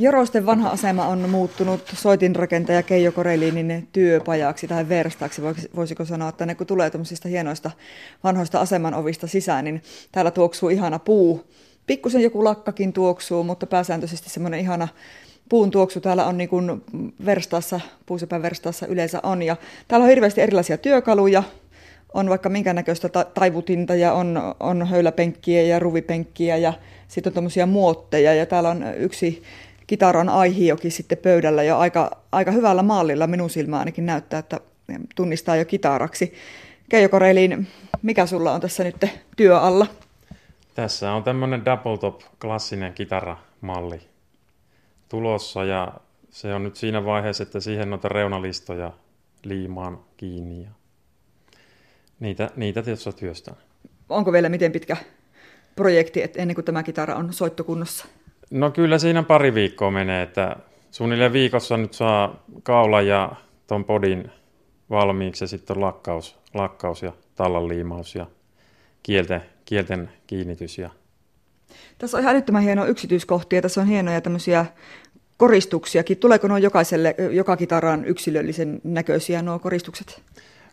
Jorosten vanha asema on muuttunut soitinrakentaja Keijo Korelinin työpajaksi tai verstaksi. Voisiko sanoa, että ne kun tulee tuommoisista hienoista vanhoista aseman ovista sisään, niin täällä tuoksuu ihana puu. Pikkusen joku lakkakin tuoksuu, mutta pääsääntöisesti semmoinen ihana puun tuoksu täällä on niin kuin verstaassa, puusepän verstaassa yleensä on. Ja täällä on hirveästi erilaisia työkaluja, on vaikka minkä näköistä ta- taivutinta ja on, on höyläpenkkiä ja ruvipenkkiä ja sitten on tuommoisia muotteja ja täällä on yksi kitaran aihiokin sitten pöydällä jo aika, aika hyvällä mallilla minun silmään ainakin näyttää, että tunnistaa jo kitaraksi. Keijo Korelin, mikä sulla on tässä nyt työ alla? Tässä on tämmöinen double top klassinen kitaramalli tulossa ja se on nyt siinä vaiheessa, että siihen noita reunalistoja liimaan kiinni ja niitä, niitä tietysti työstän. Onko vielä miten pitkä projekti että ennen kuin tämä kitara on soittokunnossa? No kyllä siinä pari viikkoa menee, että suunnilleen viikossa nyt saa kaula ja ton podin valmiiksi ja sitten on lakkaus, lakkaus ja tallan liimaus ja kielten, kielten kiinnitys. Ja... Tässä on ihan älyttömän hienoa yksityiskohtia, tässä on hienoja tämmöisiä koristuksiakin. Tuleeko nuo jokaiselle, joka kitaraan yksilöllisen näköisiä nuo koristukset?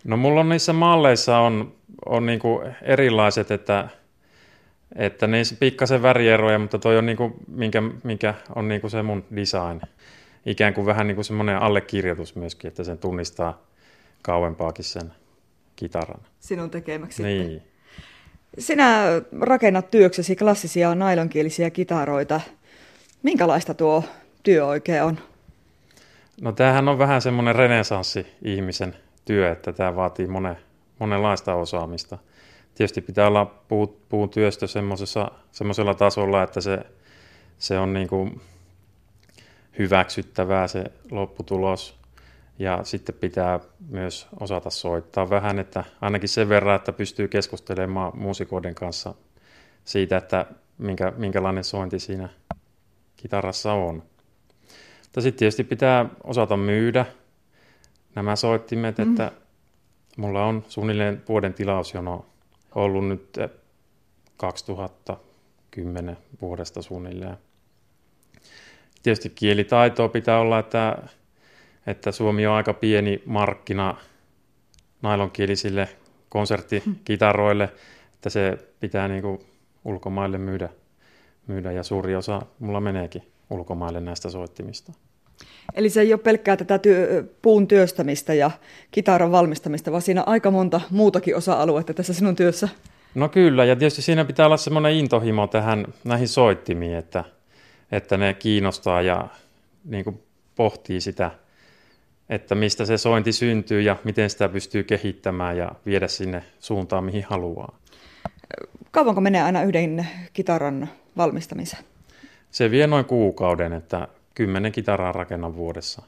No mulla on niissä malleissa on, on niinku erilaiset, että että niissä pikkasen värieroja, mutta toi on niinku, minkä, mikä on niinku se mun design. Ikään kuin vähän niinku semmoinen allekirjoitus myöskin, että sen tunnistaa kauempaakin sen kitaran. Sinun tekemäksi. Niin. Sinä rakennat työksesi klassisia nailonkielisiä kitaroita. Minkälaista tuo työ oikein on? No tämähän on vähän semmoinen renesanssi-ihmisen työ, että tämä vaatii monen, monenlaista osaamista – tietysti pitää olla puu, puun työstö semmoisella tasolla, että se, se on niin kuin hyväksyttävää se lopputulos. Ja sitten pitää myös osata soittaa vähän, että ainakin sen verran, että pystyy keskustelemaan muusikoiden kanssa siitä, että minkä, minkälainen sointi siinä kitarassa on. Mutta sitten tietysti pitää osata myydä nämä soittimet, mm. että mulla on suunnilleen vuoden tilausjono ollut nyt 2010 vuodesta suunnilleen. Tietysti kielitaitoa pitää olla, että, että Suomi on aika pieni markkina nailonkielisille konserttikitaroille, että se pitää niin kuin ulkomaille myydä, myydä ja suuri osa mulla meneekin ulkomaille näistä soittimista. Eli se ei ole pelkkää tätä työ, puun työstämistä ja kitaran valmistamista, vaan siinä on aika monta muutakin osa-aluetta tässä sinun työssä. No kyllä, ja tietysti siinä pitää olla semmoinen intohimo tähän näihin soittimiin, että, että ne kiinnostaa ja niin kuin pohtii sitä, että mistä se sointi syntyy ja miten sitä pystyy kehittämään ja viedä sinne suuntaan, mihin haluaa. Kauanko menee aina yhden kitaran valmistamiseen? Se vie noin kuukauden, että kymmenen kitaraa rakennan vuodessa.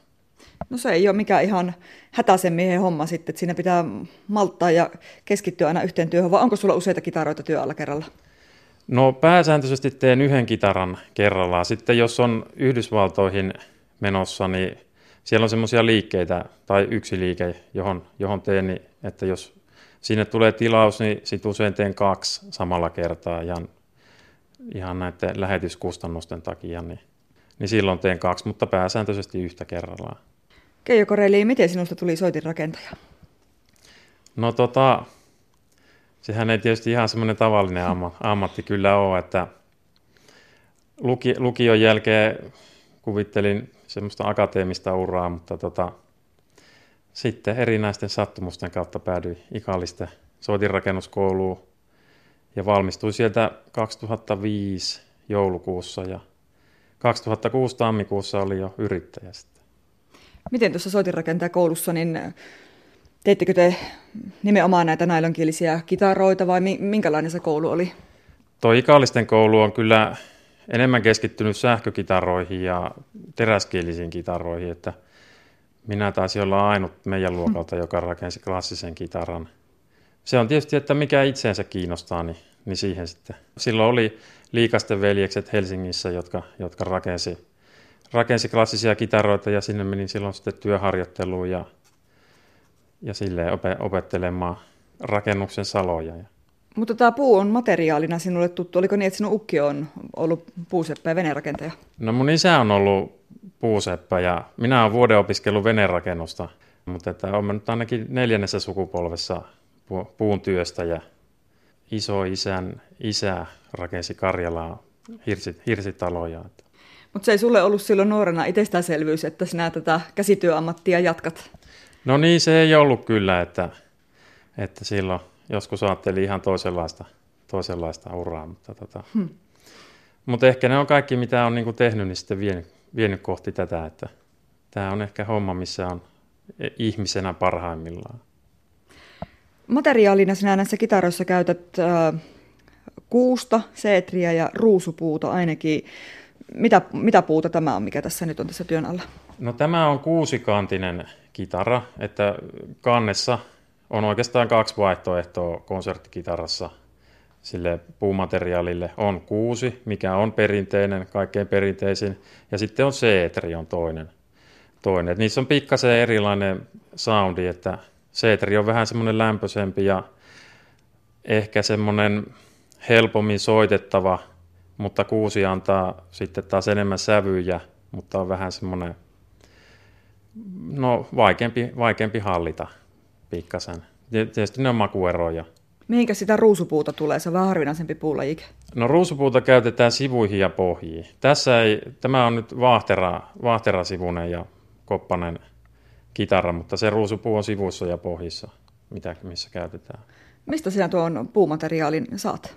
No se ei ole mikään ihan hätäisen miehen homma sitten, että siinä pitää malttaa ja keskittyä aina yhteen työhön, vai onko sulla useita kitaroita työalla kerralla? No pääsääntöisesti teen yhden kitaran kerrallaan. Sitten jos on Yhdysvaltoihin menossa, niin siellä on semmoisia liikkeitä tai yksi liike, johon, johon teen, niin että jos sinne tulee tilaus, niin sitten usein teen kaksi samalla kertaa ihan, ihan näiden lähetyskustannusten takia, niin niin silloin teen kaksi, mutta pääsääntöisesti yhtä kerrallaan. Keijo Koreli, miten sinusta tuli soitinrakentaja? No tota, sehän ei tietysti ihan semmoinen tavallinen ammatti kyllä ole, että luki, lukion jälkeen kuvittelin semmoista akateemista uraa, mutta tota, sitten erinäisten sattumusten kautta päädyin ikallisten soitinrakennuskouluun ja valmistuin sieltä 2005 joulukuussa ja 2006 tammikuussa oli jo yrittäjä sitten. Miten tuossa soitinrakentajakoulussa, niin teittekö te nimenomaan näitä nailonkielisiä kitaroita vai minkälainen se koulu oli? Tuo ikallisten koulu on kyllä enemmän keskittynyt sähkökitaroihin ja teräskielisiin kitaroihin, että minä taisin olla ainut meidän luokalta, joka rakensi klassisen kitaran. Se on tietysti, että mikä itseensä kiinnostaa, niin, niin siihen sitten. Silloin oli liikasten veljekset Helsingissä, jotka, jotka rakensi, rakensi klassisia kitaroita ja sinne menin silloin sitten työharjoitteluun ja, ja silleen opettelemaan rakennuksen saloja. Mutta tämä puu on materiaalina sinulle tuttu. Oliko niin, että sinun ukki on ollut puuseppä ja venerakentaja? No mun isä on ollut puuseppä ja minä olen vuoden opiskellut venerakennusta. Mutta että olen nyt ainakin neljännessä sukupolvessa puun työstä ja iso isän isä rakensi Karjalaa hirsit, hirsitaloja. Mutta se ei sulle ollut silloin nuorena itsestäänselvyys, että sinä tätä käsityöammattia jatkat? No niin, se ei ollut kyllä, että, että silloin joskus ajattelin ihan toisenlaista, toisenlaista uraa, mutta, tota, hmm. mutta ehkä ne on kaikki, mitä on niin tehnyt, niin sitten vienyt, vienyt kohti tätä, että tämä on ehkä homma, missä on ihmisenä parhaimmillaan. Materiaalina sinä näissä kitaroissa käytät äh, kuusta, seetriä ja ruusupuuta ainakin. Mitä, mitä puuta tämä on, mikä tässä nyt on tässä työn alla? No tämä on kuusikantinen kitara, että kannessa on oikeastaan kaksi vaihtoehtoa konserttikitarassa sille puumateriaalille. On kuusi, mikä on perinteinen, kaikkein perinteisin, ja sitten on seetri on toinen. toinen. Et niissä on pikkasen erilainen soundi, että seetri on vähän semmoinen lämpöisempi ja ehkä semmoinen helpommin soitettava, mutta kuusi antaa sitten taas enemmän sävyjä, mutta on vähän semmoinen no, vaikeampi, vaikeampi hallita pikkasen. Tietysti ne on makueroja. Mihinkä sitä ruusupuuta tulee? Se on vähän harvinaisempi puulajike. No ruusupuuta käytetään sivuihin ja pohjiin. Tässä ei, tämä on nyt vaahtera, vaahterasivunen ja koppanen kitara, mutta se ruusupuu on sivuissa ja pohjissa, mitä, missä käytetään. Mistä sinä tuon puumateriaalin saat?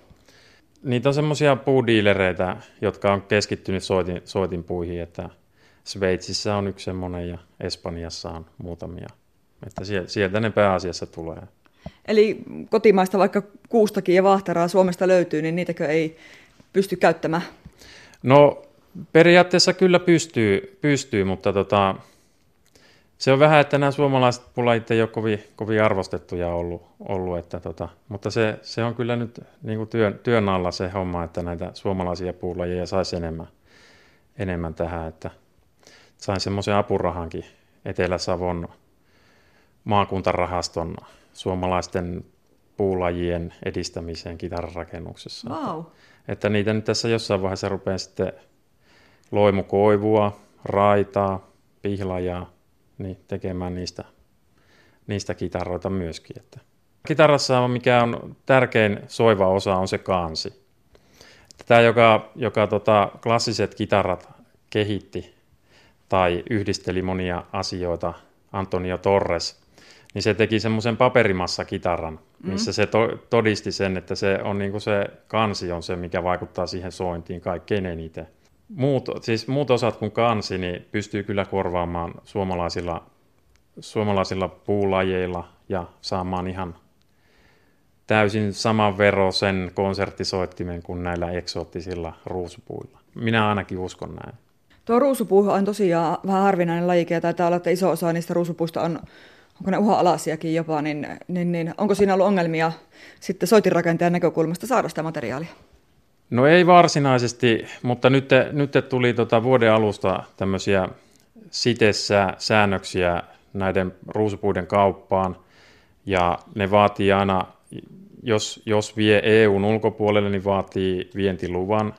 Niitä on semmoisia puudiilereitä, jotka on keskittynyt soitin, soitinpuihin, että Sveitsissä on yksi semmoinen ja Espanjassa on muutamia. Että sieltä ne pääasiassa tulee. Eli kotimaista vaikka kuustakin ja vahteraa Suomesta löytyy, niin niitäkö ei pysty käyttämään? No periaatteessa kyllä pystyy, pystyy mutta tota, se on vähän, että nämä suomalaiset pulajit ei ole kovin, kovin arvostettuja ollut, ollut että tota, mutta se, se, on kyllä nyt niin kuin työn, työn alla se homma, että näitä suomalaisia puulajia saisi enemmän, enemmän tähän, että sain semmoisen apurahankin Etelä-Savon maakuntarahaston suomalaisten puulajien edistämiseen kitararakennuksessa. Wow. Että niitä nyt tässä jossain vaiheessa rupeaa sitten loimukoivua, raitaa, pihlajaa, niin tekemään niistä, niistä kitaroita myöskin. Että. Kitarassa mikä on tärkein soiva osa on se kansi. Tämä, joka, joka tota, klassiset kitarat kehitti tai yhdisteli monia asioita, Antonio Torres, niin se teki semmoisen paperimassa kitaran, missä mm. se to- todisti sen, että se on niin kuin se kansi on se, mikä vaikuttaa siihen sointiin kaikkein eniten muut, siis muut osat kuin kansi niin pystyy kyllä korvaamaan suomalaisilla, suomalaisilla puulajeilla ja saamaan ihan täysin saman verosen konserttisoittimen kuin näillä eksoottisilla ruusupuilla. Minä ainakin uskon näin. Tuo ruusupuu on tosiaan vähän harvinainen lajike ja taitaa olla, että iso osa niistä ruusupuista on, onko ne uhanalaisiakin jopa, niin, niin, niin onko siinä ollut ongelmia sitten soitinrakentajan näkökulmasta saada sitä materiaalia? No ei varsinaisesti, mutta nyt, nyt tuli tota vuoden alusta tämmöisiä sitessä säännöksiä näiden ruusupuiden kauppaan, ja ne vaatii aina, jos, jos vie EUn ulkopuolelle, niin vaatii vientiluvan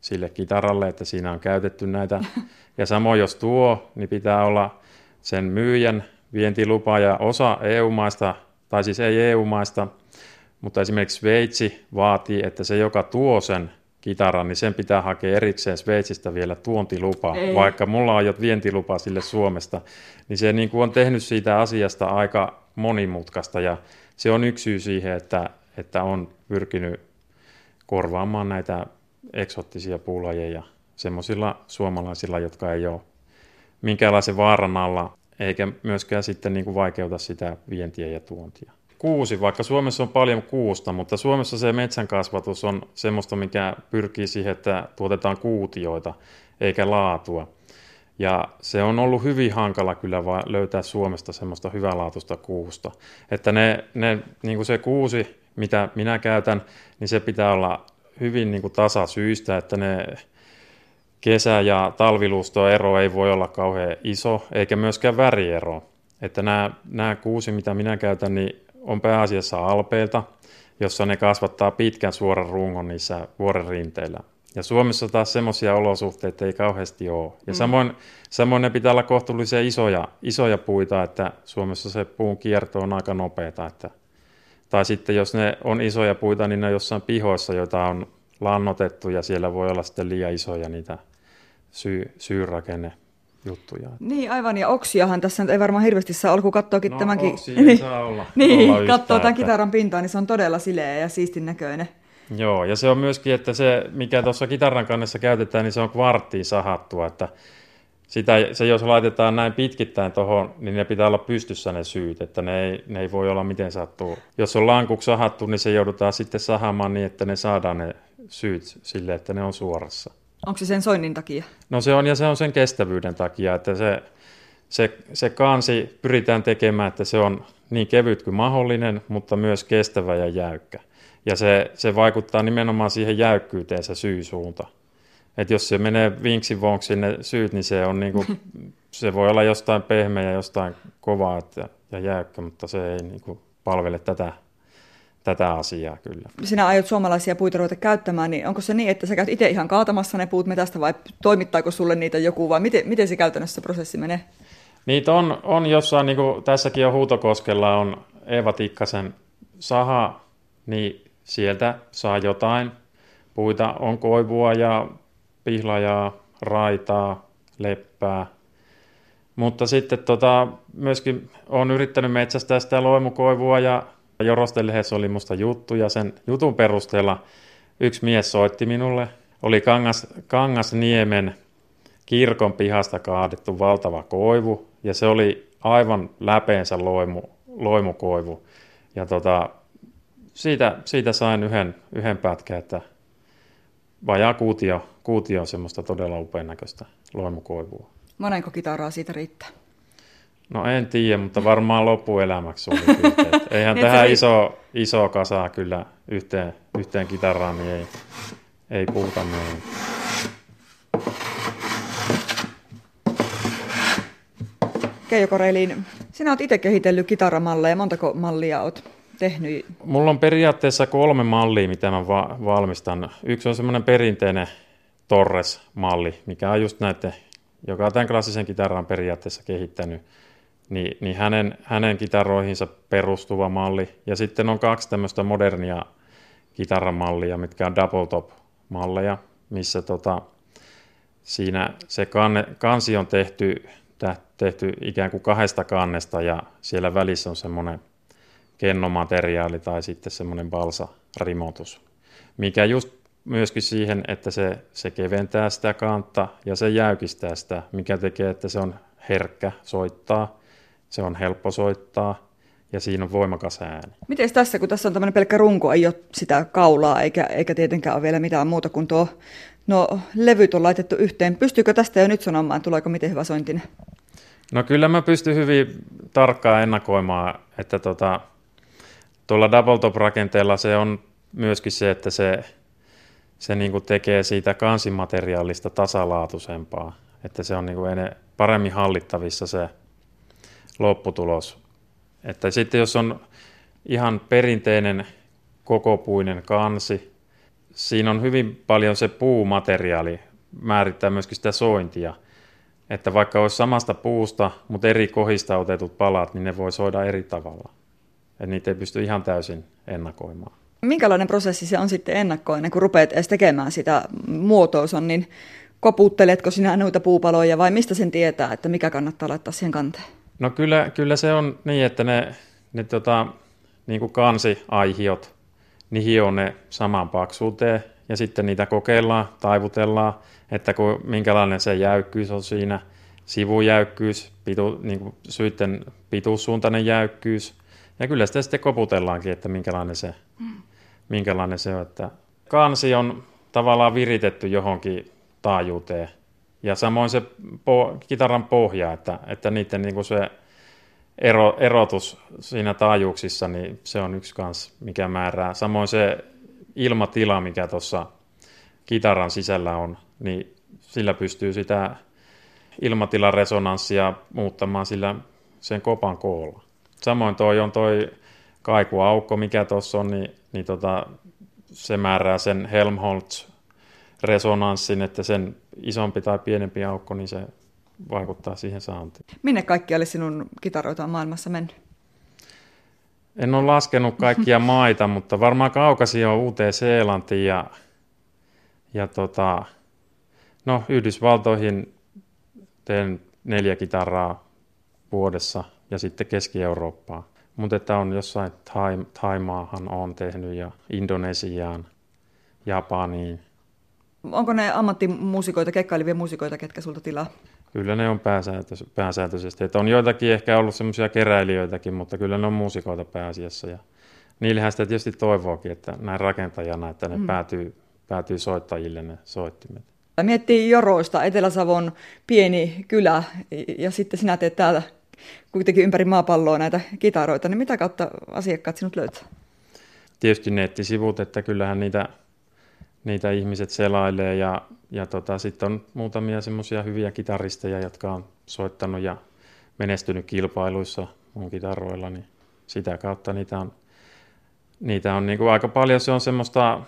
sille kitaralle, että siinä on käytetty näitä. Ja samoin jos tuo, niin pitää olla sen myyjän vientilupa ja osa EU-maista, tai siis ei EU-maista, mutta esimerkiksi Sveitsi vaatii, että se, joka tuo sen kitaran, niin sen pitää hakea erikseen Sveitsistä vielä tuontilupa, Ei. vaikka mulla on jo vientilupa sille Suomesta, niin se niin kuin on tehnyt siitä asiasta aika monimutkaista. Ja se on yksi syy siihen, että, että on pyrkinyt korvaamaan näitä eksottisia puulajeja semmoisilla suomalaisilla, jotka ei ole minkäänlaisen vaaran alla, eikä myöskään sitten niin kuin vaikeuta sitä vientiä ja tuontia kuusi, vaikka Suomessa on paljon kuusta, mutta Suomessa se metsän kasvatus on semmoista, mikä pyrkii siihen, että tuotetaan kuutioita eikä laatua. Ja se on ollut hyvin hankala kyllä löytää Suomesta semmoista hyvälaatuista kuusta. Että ne, ne niin kuin se kuusi, mitä minä käytän, niin se pitää olla hyvin niin kuin tasasyistä, että ne kesä- ja talviluustoero ei voi olla kauhean iso, eikä myöskään väriero. Että nämä, nämä kuusi, mitä minä käytän, niin on pääasiassa alpeilta, jossa ne kasvattaa pitkän suoran rungon niissä vuoren rinteillä. Ja Suomessa taas semmoisia olosuhteita ei kauheasti ole. Ja mm. samoin, samoin ne pitää olla kohtuullisen isoja, isoja puita, että Suomessa se puun kierto on aika nopeata. Että, tai sitten jos ne on isoja puita, niin ne on jossain pihoissa, joita on lannotettu ja siellä voi olla sitten liian isoja niitä syy, syyrakenne juttuja. Niin aivan, ja oksiahan tässä nyt ei varmaan hirveästi saa olla, kun katsoakin no, tämänkin... niin, saa olla, niin, olla katsoo tämän kitaran pintaa, niin se on todella sileä ja siistin näköinen. Joo, ja se on myöskin, että se, mikä tuossa kitaran kannessa käytetään, niin se on kvarttiin sahattua, että sitä, se jos laitetaan näin pitkittäin tuohon, niin ne pitää olla pystyssä ne syyt, että ne ei, ne ei voi olla miten sattuu. Jos on lankuksi sahattu, niin se joudutaan sitten sahamaan niin, että ne saadaan ne syyt sille, että ne on suorassa. Onko se sen soinnin takia? No se on, ja se on sen kestävyyden takia, että se, se, se kansi pyritään tekemään, että se on niin kevyt kuin mahdollinen, mutta myös kestävä ja jäykkä. Ja se, se vaikuttaa nimenomaan siihen jäykkyyteen se syysuunta. Et jos se menee vinksin vonksi ne syyt, niin se, on niinku, se voi olla jostain pehmeä ja jostain kovaa ja jäykkä, mutta se ei niinku palvele tätä, tätä asiaa kyllä. Sinä aiot suomalaisia puita ruveta käyttämään, niin onko se niin, että sä käyt itse ihan kaatamassa ne puut metästä vai toimittaako sulle niitä joku vai miten, miten se käytännössä prosessi menee? Niitä on, on jossain, niin kuin tässäkin on Huutokoskella on Eeva Tikkasen saha, niin sieltä saa jotain puita. On koivua ja pihlajaa, raitaa, leppää. Mutta sitten tota, myöskin olen yrittänyt metsästää sitä loimukoivua ja Jorostelehdessä oli musta juttu ja sen jutun perusteella yksi mies soitti minulle. Oli Kangas, Kangasniemen kirkon pihasta kaadettu valtava koivu ja se oli aivan läpeensä loimu, loimukoivu. Ja tota, siitä, siitä sain yhden, yhden pätkän, että vajaa kuutio, kuutio on semmoista todella upean näköistä loimukoivua. Monenko kitaraa siitä riittää? No en tiedä, mutta varmaan loppuelämäksi oli Eihän niin, tähän iso, iso kasaa kyllä yhteen, yhteen kitaraan, niin ei, ei puhuta niin. Keijo Koreiliin, sinä olet itse kehitellyt kitaramalleja. Montako mallia olet tehnyt? Mulla on periaatteessa kolme mallia, mitä mä va- valmistan. Yksi on semmoinen perinteinen Torres-malli, mikä on just näiden, joka on tämän klassisen kitaran periaatteessa kehittänyt, niin, niin hänen, hänen kitaroihinsa perustuva malli. Ja sitten on kaksi tämmöistä modernia kitaramallia, mitkä on double top-malleja, missä tota, siinä se kanne, kansi on tehty, tehty ikään kuin kahdesta kannesta ja siellä välissä on semmoinen kennomateriaali tai sitten semmoinen balsa-rimotus, mikä just myöskin siihen, että se, se keventää sitä kantta ja se jäykistää sitä, mikä tekee, että se on herkkä soittaa, se on helppo soittaa ja siinä on voimakas ääni. Miten tässä, kun tässä on tämmöinen pelkkä runko, ei ole sitä kaulaa eikä, eikä tietenkään ole vielä mitään muuta kuin tuo, no levyt on laitettu yhteen. Pystyykö tästä jo nyt sanomaan, tuleeko miten hyvä sointinen? No kyllä mä pystyn hyvin tarkkaan ennakoimaan, että tota, tuolla double top rakenteella se on myöskin se, että se, se niin kuin tekee siitä kansimateriaalista tasalaatuisempaa, että se on niin kuin paremmin hallittavissa se lopputulos. Että sitten jos on ihan perinteinen kokopuinen kansi, siinä on hyvin paljon se puumateriaali määrittää myöskin sitä sointia. Että vaikka olisi samasta puusta, mutta eri kohista otetut palat, niin ne voi soida eri tavalla. Että niitä ei pysty ihan täysin ennakoimaan. Minkälainen prosessi se on sitten ennakkoinen, kun rupeat edes tekemään sitä muotoa, niin koputteletko sinä noita puupaloja vai mistä sen tietää, että mikä kannattaa laittaa siihen kanteen? No kyllä, kyllä se on niin, että ne, ne tota, niin kuin kansiaihiot, niin hio ne saman paksuuteen ja sitten niitä kokeillaan, taivutellaan, että kun, minkälainen se jäykkyys on siinä, sivujäykkyys, pitu, niin kuin syitten pituussuuntainen jäykkyys, ja kyllä sitä sitten koputellaankin, että minkälainen se, minkälainen se on. Että kansi on tavallaan viritetty johonkin taajuuteen. Ja samoin se po, kitaran pohja, että, että niiden niin kuin se ero, erotus siinä taajuuksissa, niin se on yksi kans, mikä määrää. Samoin se ilmatila, mikä tuossa kitaran sisällä on, niin sillä pystyy sitä ilmatilaresonanssia muuttamaan sillä sen kopan koolla. Samoin toi on toi kaikuaukko, mikä tuossa on, niin, niin tota, se määrää sen Helmholtz resonanssin, että sen isompi tai pienempi aukko, niin se vaikuttaa siihen saantiin. Minne kaikkialle sinun kitaroita on maailmassa mennyt? En ole laskenut kaikkia maita, mutta varmaan kaukasi on Uuteen-Seelantiin ja, ja tota, no, Yhdysvaltoihin teen neljä kitaraa vuodessa ja sitten Keski-Eurooppaan. Mutta että on jossain Taimaahan on tehnyt ja Indonesiaan, Japaniin. Onko ne ammattimuusikoita, kekkailivia muusikoita, ketkä sulta tilaa? Kyllä ne on pääsääntöisesti. Että on joitakin ehkä ollut semmoisia keräilijöitäkin, mutta kyllä ne on muusikoita pääasiassa. Ja niillähän sitä tietysti toivookin, että näin rakentajana, että ne mm. päätyy, päätyy soittajille ne soittimet. Miettii Joroista, Etelä-Savon pieni kylä, ja sitten sinä teet täällä kuitenkin ympäri maapalloa näitä kitaroita, niin mitä kautta asiakkaat sinut löytää? Tietysti nettisivut, että kyllähän niitä, niitä ihmiset selailee ja, ja tota, sitten on muutamia semmoisia hyviä kitaristeja, jotka on soittanut ja menestynyt kilpailuissa mun kitaroilla, niin sitä kautta niitä on, niitä on niin kuin aika paljon. Se on semmoista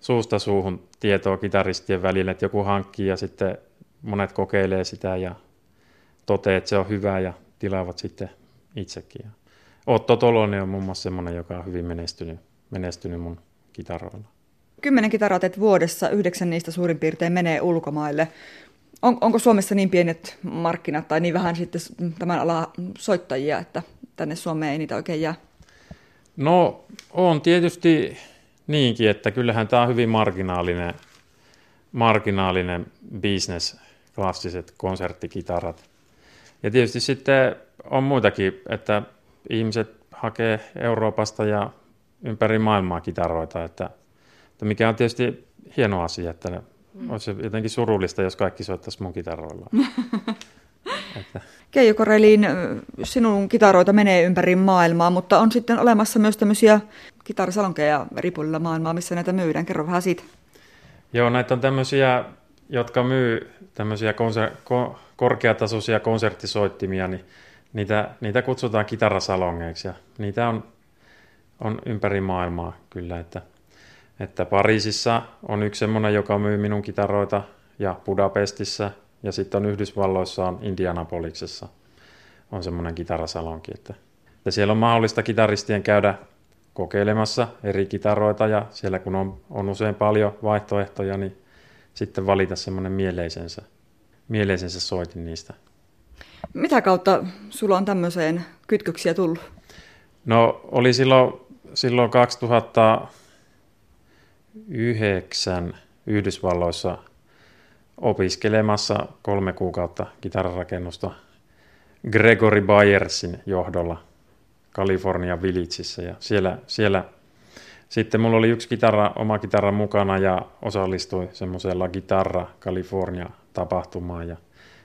suusta suuhun tietoa kitaristien välillä, että joku hankkii ja sitten monet kokeilee sitä ja toteaa, että se on hyvä ja tilaavat sitten itsekin. Otto Tolonen on muun muassa semmoinen, joka on hyvin menestynyt, menestynyt mun kitaroilla. Kymmenen kitaraa teet vuodessa, yhdeksän niistä suurin piirtein menee ulkomaille. On, onko Suomessa niin pienet markkinat tai niin vähän sitten tämän ala soittajia, että tänne Suomeen ei niitä oikein jää? No on tietysti niinkin, että kyllähän tämä on hyvin marginaalinen, marginaalinen business, klassiset konserttikitarat. Ja tietysti sitten on muitakin, että ihmiset hakee Euroopasta ja ympäri maailmaa kitaroita, että, että mikä on tietysti hieno asia, että ne, mm. olisi jotenkin surullista, jos kaikki soittaisi mun kitaroilla. että. Keijo Koreliin, sinun kitaroita menee ympäri maailmaa, mutta on sitten olemassa myös tämmöisiä kitarasalonkeja eri puolilla maailmaa, missä näitä myydään. Kerro vähän siitä. Joo, näitä on tämmöisiä, jotka myy tämmöisiä konser- ko- korkeatasoisia konserttisoittimia, niin niitä, niitä kutsutaan kitarasalongeiksi ja niitä on, on ympäri maailmaa kyllä, että, että Pariisissa on yksi semmoinen, joka myy minun kitaroita ja Budapestissa ja sitten on Yhdysvalloissa on Indianapoliksessa on semmoinen kitarasalonki, että, että siellä on mahdollista kitaristien käydä kokeilemassa eri kitaroita ja siellä kun on, on usein paljon vaihtoehtoja, niin sitten valita semmoinen mieleisensä, mieleisensä soitin niistä. Mitä kautta sulla on tämmöiseen kytköksiä tullut? No oli silloin, silloin 2009 Yhdysvalloissa opiskelemassa kolme kuukautta kitararakennusta Gregory Bayersin johdolla California Villageissa ja siellä, siellä sitten mulla oli yksi kitara, oma kitara mukana ja osallistuin semmoisella Gitarra California tapahtumaan. Ja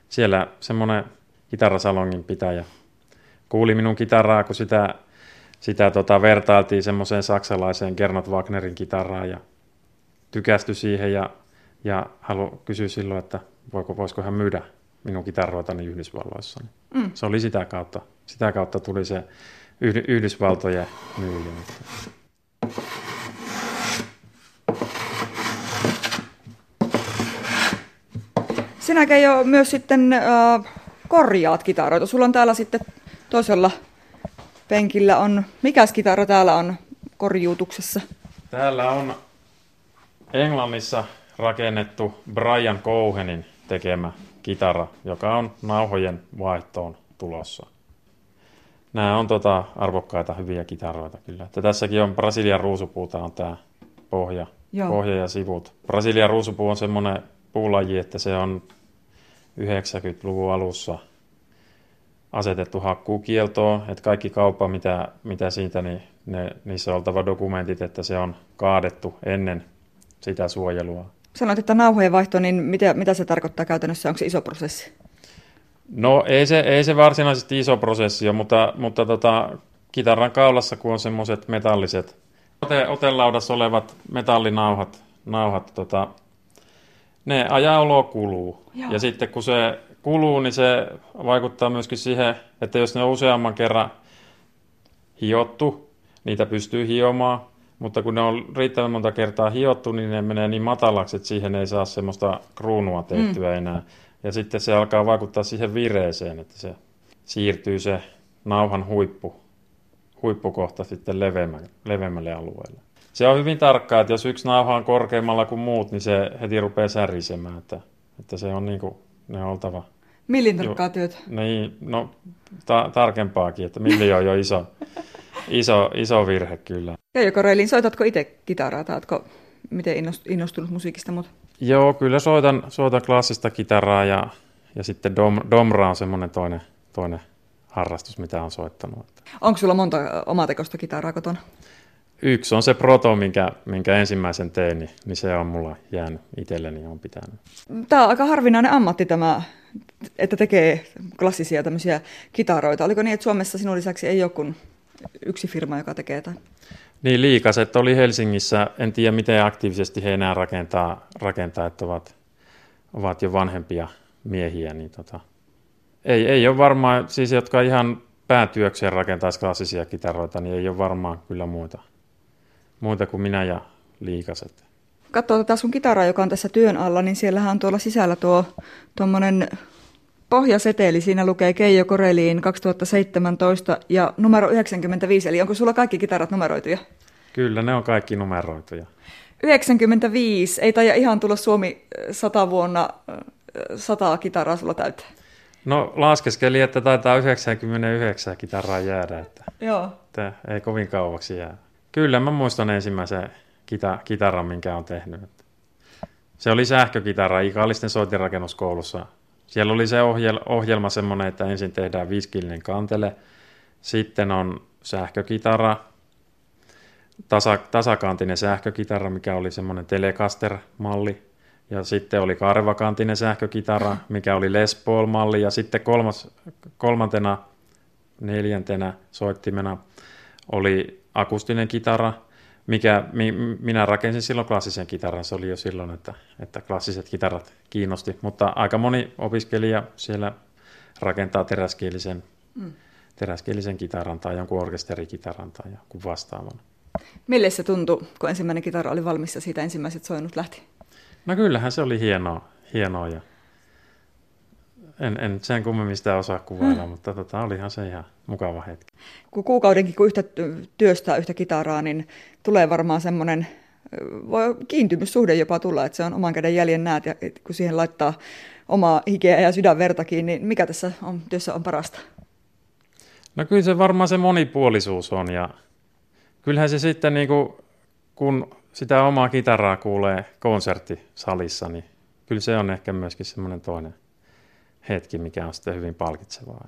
siellä semmoinen kitarasalongin pitäjä kuuli minun kitaraa, kun sitä, sitä tota, vertailtiin semmoiseen saksalaiseen Gernot Wagnerin kitaraan ja tykästyi siihen ja, ja halu kysyä silloin, että voiko, voisiko hän myydä minun kitaroitani Yhdysvalloissa. Mm. Se oli sitä kautta. Sitä kautta tuli se Yhdysvaltojen myyjä. Sinäkin jo myös sitten äh, korjaat kitaroita. Sulla on täällä sitten toisella penkillä on, mikäs kitara täällä on korjuutuksessa? Täällä on Englannissa rakennettu Brian Cohenin tekemä kitara, joka on nauhojen vaihtoon tulossa. Nämä on tota arvokkaita, hyviä kitaroita kyllä. Että tässäkin on Brasilian ruusupuuta on tämä pohja, pohja ja sivut. Brasilian ruusupuu on semmoinen puulaji, että se on 90-luvun alussa asetettu hakkuukieltoon, että kaikki kauppa, mitä, mitä siitä, niin ne, niissä on oltava dokumentit, että se on kaadettu ennen sitä suojelua. Sanoit, että nauhojen vaihto, niin mitä, mitä se tarkoittaa käytännössä? Onko se iso prosessi? No ei se, ei se varsinaisesti iso prosessi ole, mutta, mutta tota, kitaran kaulassa, kun on semmoiset metalliset ote, otelaudassa olevat metallinauhat, nauhat, tota, ne ajaa olo kuluu. Joo. Ja sitten kun se kuluu, niin se vaikuttaa myöskin siihen, että jos ne on useamman kerran hiottu niitä pystyy hiomaan, mutta kun ne on riittävän monta kertaa hiottu, niin ne menee niin matalaksi, että siihen ei saa semmoista kruunua tehtyä mm. enää. Ja sitten se alkaa vaikuttaa siihen vireeseen, että se siirtyy se nauhan huippu, huippukohta sitten leveämmälle, leveämmälle alueelle. Se on hyvin tarkkaa, että jos yksi nauha on korkeammalla kuin muut, niin se heti rupeaa särisemään, että, että se on niin kuin, ne on oltava Millin tarkkaa työtä? Niin, no ta- tarkempaakin, että milli on jo iso, iso, iso virhe kyllä. Ja joko Reilin, soitatko itse kitaraa tai oletko miten innostunut musiikista? Mutta... Joo, kyllä soitan, soitan klassista kitaraa ja, ja sitten dom, domra on semmoinen toinen, toinen harrastus, mitä on soittanut. Onko sulla monta omatekosta kitaraa kotona? Yksi on se proto, minkä, minkä ensimmäisen tein, niin, niin se on mulla jäänyt itselleni on pitänyt. Tämä on aika harvinainen ammatti tämä, että tekee klassisia tämmöisiä kitaroita. Oliko niin, että Suomessa sinun lisäksi ei ole kuin yksi firma, joka tekee tämän? Niin, liikaset oli Helsingissä. En tiedä, miten aktiivisesti he enää rakentaa, rakentaa että ovat, ovat jo vanhempia miehiä. Niin tota, ei, ei ole varmaan, siis jotka ihan päätyökseen rakentaisi klassisia kitaroita, niin ei ole varmaan kyllä muita, muita kuin minä ja liikaset. Katso tätä sun kitaraa, joka on tässä työn alla, niin siellähän on tuolla sisällä tuo tuommoinen pohjaseteli. Siinä lukee Keijo Koreliin 2017 ja numero 95. Eli onko sulla kaikki kitarat numeroituja? Kyllä, ne on kaikki numeroituja. 95. Ei taida ihan tulla Suomi 100 vuonna 100 kitaraa sulla täyttää. No laskeskeli, että taitaa 99 kitaraa jäädä, että, Joo. että ei kovin kauaksi jää. Kyllä mä muistan ensimmäisen kita- kitaran, minkä on tehnyt. Se oli sähkökitara Ikallisten soitirakennuskoulussa. Siellä oli se ohjel- ohjelma semmoinen, että ensin tehdään viiskillinen kantele, sitten on sähkökitara, tasa- tasakantinen sähkökitara, mikä oli semmoinen Telecaster-malli, ja sitten oli karvakantinen sähkökitara, mikä oli Les Paul-malli. Ja sitten kolmas, kolmantena, neljäntenä soittimena oli akustinen kitara, mikä mi, minä rakensin silloin klassisen kitaran. Se oli jo silloin, että, että klassiset kitarat kiinnosti. Mutta aika moni opiskelija siellä rakentaa teräskielisen, mm. teräskielisen kitaran tai jonkun orkesterikitaran tai jonkun vastaavan. Mille se tuntui, kun ensimmäinen kitara oli valmis ja siitä ensimmäiset soinut lähti? No kyllähän se oli hienoa, hienoa ja en, en sen kummemmin sitä osaa kuvailla, hmm. mutta tota, olihan se ihan mukava hetki. Kun kuukaudenkin kun yhtä työstää yhtä kitaraa, niin tulee varmaan semmoinen, voi kiintymyssuhde jopa tulla, että se on oman käden jäljen näet ja kun siihen laittaa omaa hikeä ja sydänvertakin, niin mikä tässä on, työssä on parasta? No kyllä se varmaan se monipuolisuus on ja kyllähän se sitten niin kuin, kun sitä omaa kitaraa kuulee konserttisalissa, niin kyllä se on ehkä myöskin semmoinen toinen hetki, mikä on sitten hyvin palkitsevaa.